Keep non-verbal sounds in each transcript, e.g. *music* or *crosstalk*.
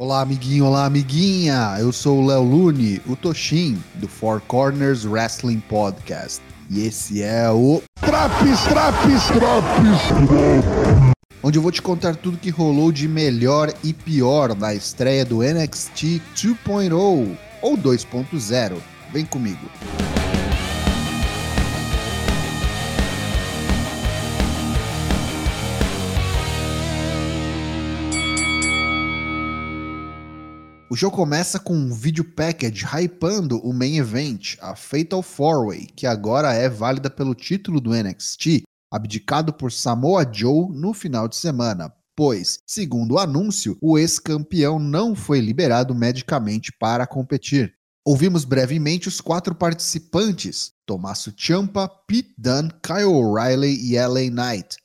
Olá, amiguinho, olá, amiguinha. Eu sou o Léo Lune, o Toshin, do Four Corners Wrestling Podcast. E esse é o Traps, traps, traps. onde eu vou te contar tudo que rolou de melhor e pior na estreia do NXT 2.0 ou 2.0. Vem comigo. O show começa com um vídeo package hypando o main event, a Fatal 4-Way, que agora é válida pelo título do NXT, abdicado por Samoa Joe no final de semana, pois, segundo o anúncio, o ex-campeão não foi liberado medicamente para competir. Ouvimos brevemente os quatro participantes: Tommaso Ciampa, Pete Dunne, Kyle O'Reilly e LA Knight.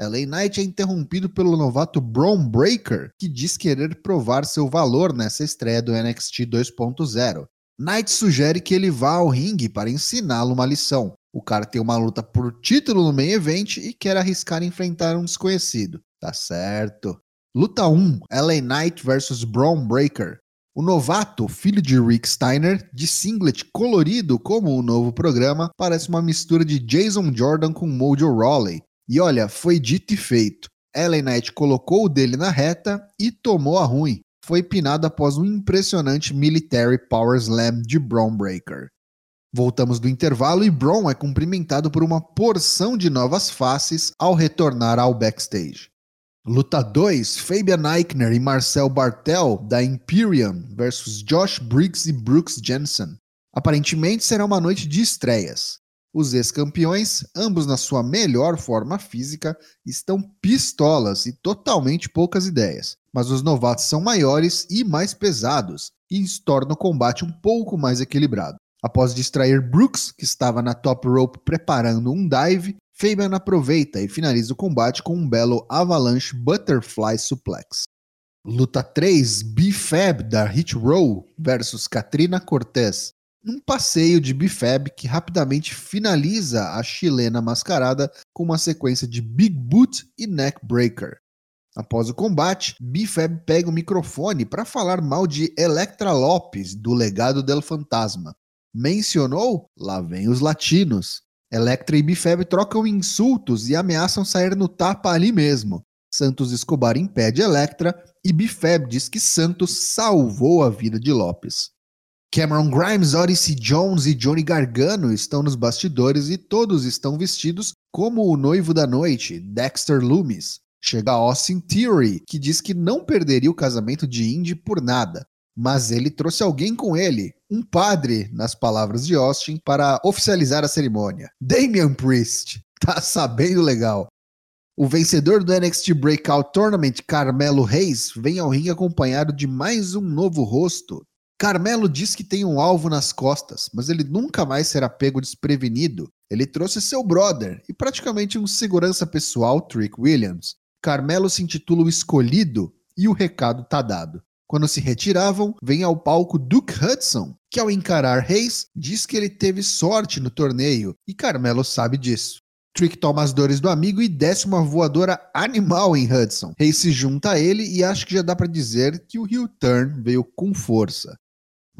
LA Knight é interrompido pelo novato Braun Breaker, que diz querer provar seu valor nessa estreia do NXT 2.0. Knight sugere que ele vá ao ringue para ensiná-lo uma lição. O cara tem uma luta por título no main event e quer arriscar enfrentar um desconhecido. Tá certo. Luta 1: LA Knight vs Braun Breaker. O novato, filho de Rick Steiner, de singlet colorido como o novo programa, parece uma mistura de Jason Jordan com Mojo Rawley. E olha, foi dito e feito. Ellen Knight colocou o dele na reta e tomou a ruim. Foi pinado após um impressionante Military Power Slam de Braun Breaker. Voltamos do intervalo e Braun é cumprimentado por uma porção de novas faces ao retornar ao backstage. Luta 2: Fabian Eichner e Marcel Bartel, da Imperium, versus Josh Briggs e Brooks Jensen. Aparentemente será uma noite de estreias. Os ex-campeões, ambos na sua melhor forma física, estão pistolas e totalmente poucas ideias. Mas os novatos são maiores e mais pesados, e isso torna o combate um pouco mais equilibrado. Após distrair Brooks, que estava na top rope preparando um dive, Fabian aproveita e finaliza o combate com um belo Avalanche Butterfly Suplex. Luta 3: B-Fab da Hit Row versus Katrina Cortez num passeio de Bifab que rapidamente finaliza a chilena mascarada com uma sequência de Big Boot e Neck Breaker. Após o combate, Bifab pega o microfone para falar mal de Electra Lopes, do legado del fantasma. Mencionou? Lá vem os latinos. Electra e Bifab trocam insultos e ameaçam sair no tapa ali mesmo. Santos Escobar impede Electra e Bifab diz que Santos salvou a vida de Lopes. Cameron Grimes, Odyssey Jones e Johnny Gargano estão nos bastidores e todos estão vestidos como o noivo da noite, Dexter Loomis. Chega Austin Theory, que diz que não perderia o casamento de Indy por nada, mas ele trouxe alguém com ele, um padre, nas palavras de Austin, para oficializar a cerimônia. Damian Priest. *laughs* Tá sabendo legal. O vencedor do NXT Breakout Tournament, Carmelo Reis, vem ao ringue acompanhado de mais um novo rosto, Carmelo diz que tem um alvo nas costas, mas ele nunca mais será pego desprevenido. Ele trouxe seu brother e praticamente um segurança pessoal, Trick Williams. Carmelo se intitula o Escolhido e o recado tá dado. Quando se retiravam, vem ao palco Duke Hudson, que ao encarar Reis, diz que ele teve sorte no torneio e Carmelo sabe disso. Trick toma as dores do amigo e desce uma voadora animal em Hudson. Reis se junta a ele e acha que já dá para dizer que o heel turn veio com força.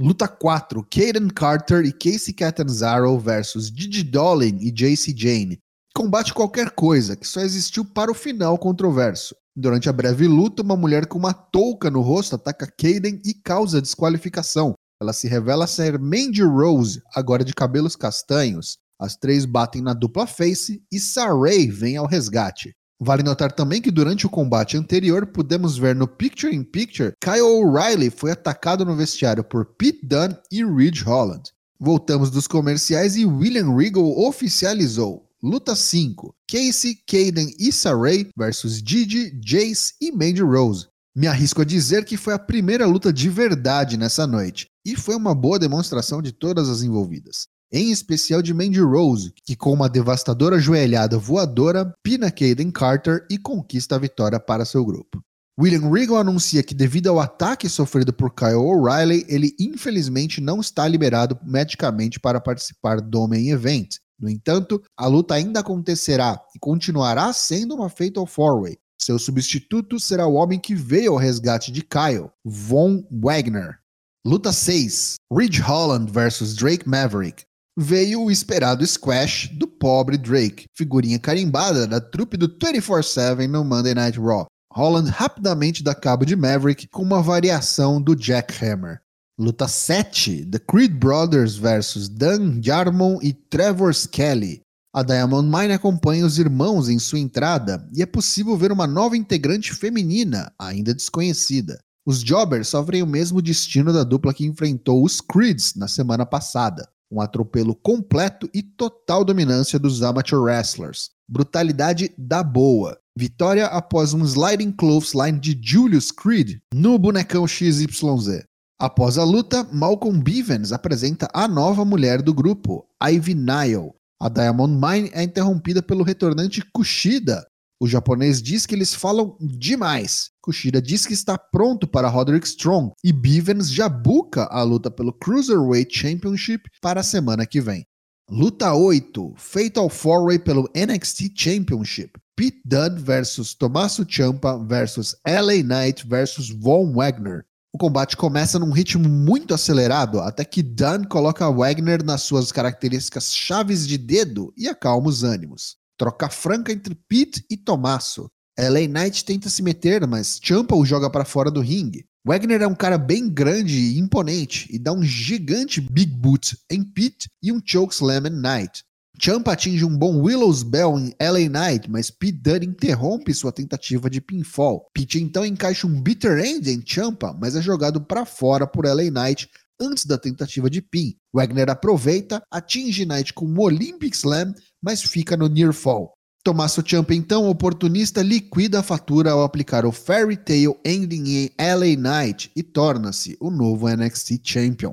Luta 4: Caden Carter e Casey Catanzaro versus Didi Dolin e JC Jane. Combate qualquer coisa, que só existiu para o final controverso. Durante a breve luta, uma mulher com uma touca no rosto ataca Caden e causa desqualificação. Ela se revela ser Mandy Rose, agora de cabelos castanhos. As três batem na dupla face e Saray vem ao resgate. Vale notar também que durante o combate anterior pudemos ver no Picture in Picture Kyle O'Reilly foi atacado no vestiário por Pete Dunne e Ridge Holland. Voltamos dos comerciais e William Regal oficializou. Luta 5: Casey, Caden e Saray versus Gigi, Jace e Mandy Rose. Me arrisco a dizer que foi a primeira luta de verdade nessa noite, e foi uma boa demonstração de todas as envolvidas em especial de Mandy Rose, que com uma devastadora joelhada voadora, pina Caden Carter e conquista a vitória para seu grupo. William Regal anuncia que devido ao ataque sofrido por Kyle O'Reilly, ele infelizmente não está liberado medicamente para participar do main event. No entanto, a luta ainda acontecerá e continuará sendo uma Fatal 4-Way. Seu substituto será o homem que veio ao resgate de Kyle, Von Wagner. Luta 6: Ridge Holland vs Drake Maverick. Veio o esperado squash do pobre Drake, figurinha carimbada da trupe do 24-7 no Monday Night Raw. Holland rapidamente dá cabo de Maverick com uma variação do Jackhammer. Luta 7: The Creed Brothers vs Dan Jarmon e Trevor Skelly. A Diamond Mine acompanha os irmãos em sua entrada e é possível ver uma nova integrante feminina, ainda desconhecida. Os Jobbers sofrem o mesmo destino da dupla que enfrentou os Creeds na semana passada. Um atropelo completo e total dominância dos amateur wrestlers. Brutalidade da boa. Vitória após um sliding clothesline de Julius Creed no bonecão XYZ. Após a luta, Malcolm Bivens apresenta a nova mulher do grupo, Ivy Nile, a Diamond Mine é interrompida pelo retornante Kushida. O japonês diz que eles falam demais. Kushida diz que está pronto para Roderick Strong e Bivens já buca a luta pelo Cruiserweight Championship para a semana que vem. Luta 8, Fatal 4-Way pelo NXT Championship. Pete Dunne versus Tommaso Ciampa versus LA Knight versus Von Wagner. O combate começa num ritmo muito acelerado, até que Dunn coloca Wagner nas suas características chaves de dedo e acalma os ânimos. Troca franca entre Pete e Tommaso. LA Knight tenta se meter, mas Champa o joga para fora do ringue. Wagner é um cara bem grande e imponente e dá um gigante Big Boot em Pete e um Chokeslam em Knight. Champa atinge um bom Willow's Bell em LA Knight, mas Pete Dunne interrompe sua tentativa de pinfall. Pete então encaixa um Bitter End em Champa, mas é jogado para fora por LA Knight antes da tentativa de pin. Wagner aproveita, atinge Knight com um Olympic Slam, mas fica no Near Fall. Tommaso Ciampa, então, oportunista, liquida a fatura ao aplicar o Fairy Tale Ending em LA Knight e torna-se o novo NXT Champion.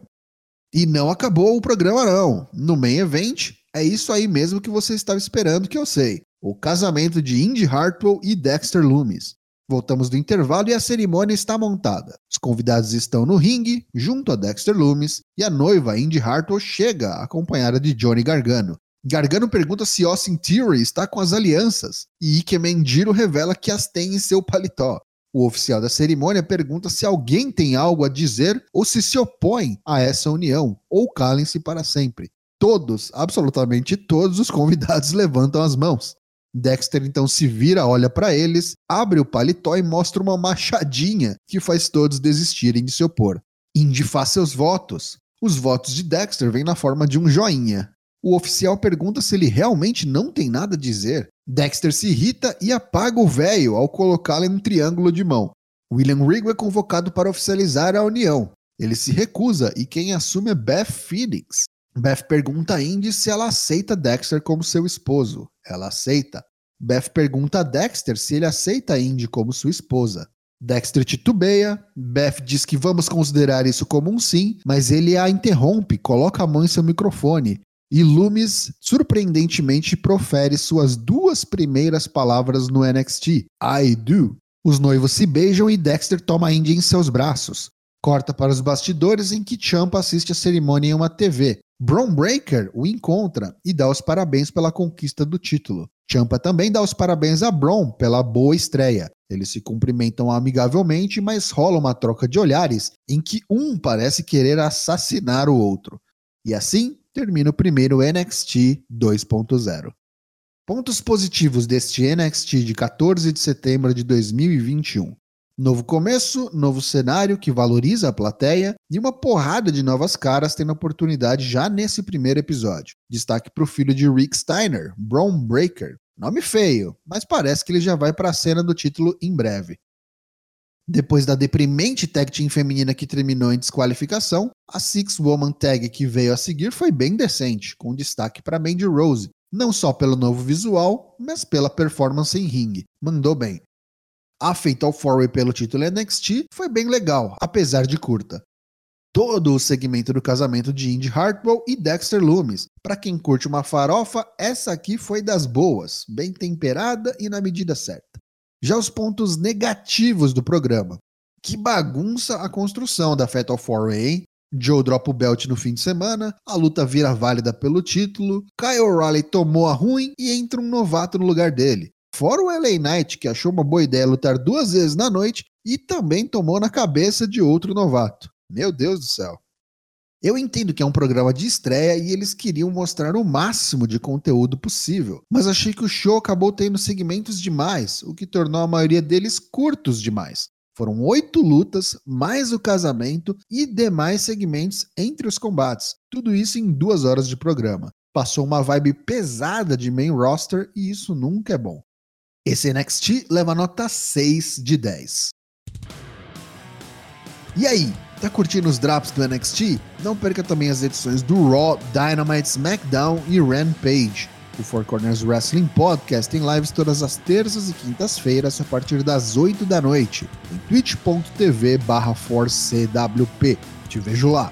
E não acabou o programa não. No main event, é isso aí mesmo que você estava esperando que eu sei. O casamento de Indy Hartwell e Dexter Loomis. Voltamos do intervalo e a cerimônia está montada. Os convidados estão no ringue, junto a Dexter Loomis, e a noiva Indy Hartwell chega, acompanhada de Johnny Gargano. Gargano pergunta se Austin Theory está com as alianças, e Ike Mendiro revela que as tem em seu paletó. O oficial da cerimônia pergunta se alguém tem algo a dizer ou se se opõe a essa união, ou calem-se para sempre. Todos, absolutamente todos os convidados *laughs* levantam as mãos. Dexter então se vira, olha para eles, abre o paletó e mostra uma machadinha que faz todos desistirem de se opor. Indy faz seus votos. Os votos de Dexter vêm na forma de um joinha. O oficial pergunta se ele realmente não tem nada a dizer. Dexter se irrita e apaga o véio ao colocá-lo em um triângulo de mão. William Regal é convocado para oficializar a união. Ele se recusa e quem assume é Beth Phoenix. Beth pergunta a Indy se ela aceita Dexter como seu esposo. Ela aceita. Beth pergunta a Dexter se ele aceita a Indy como sua esposa. Dexter titubeia, Beth diz que vamos considerar isso como um sim, mas ele a interrompe, coloca a mão em seu microfone e Loomis surpreendentemente profere suas duas primeiras palavras no NXT: I do. Os noivos se beijam e Dexter toma Indy em seus braços. Corta para os bastidores em que Champa assiste a cerimônia em uma TV. Braun Breaker o encontra e dá os parabéns pela conquista do título. Champa também dá os parabéns a Braun pela boa estreia. Eles se cumprimentam amigavelmente, mas rola uma troca de olhares em que um parece querer assassinar o outro. E assim termina o primeiro NXT 2.0. Pontos positivos deste NXT de 14 de setembro de 2021. Novo começo, novo cenário que valoriza a plateia e uma porrada de novas caras tendo oportunidade já nesse primeiro episódio. Destaque para o filho de Rick Steiner, Braun Breaker. Nome feio, mas parece que ele já vai para a cena do título em breve. Depois da deprimente tag team feminina que terminou em desqualificação, a Six Woman Tag que veio a seguir foi bem decente, com destaque para Mandy Rose, não só pelo novo visual, mas pela performance em ringue. Mandou bem. A Fatal 4 pelo título NXT foi bem legal, apesar de curta. Todo o segmento do casamento de Indy Hartwell e Dexter Loomis. Para quem curte uma farofa, essa aqui foi das boas, bem temperada e na medida certa. Já os pontos negativos do programa. Que bagunça a construção da Fatal 4 hein? Joe dropa o belt no fim de semana, a luta vira válida pelo título, Kyle O'Reilly tomou a ruim e entra um novato no lugar dele. Fora o LA Knight, que achou uma boa ideia lutar duas vezes na noite e também tomou na cabeça de outro novato. Meu Deus do céu. Eu entendo que é um programa de estreia e eles queriam mostrar o máximo de conteúdo possível, mas achei que o show acabou tendo segmentos demais, o que tornou a maioria deles curtos demais. Foram oito lutas, mais o casamento e demais segmentos entre os combates. Tudo isso em duas horas de programa. Passou uma vibe pesada de main roster e isso nunca é bom. Esse NXT leva nota 6 de 10. E aí, tá curtindo os drops do NXT? Não perca também as edições do Raw, Dynamite, SmackDown e Rampage. O Four Corners Wrestling Podcast tem lives todas as terças e quintas-feiras a partir das 8 da noite em twitch.tv barra Te vejo lá.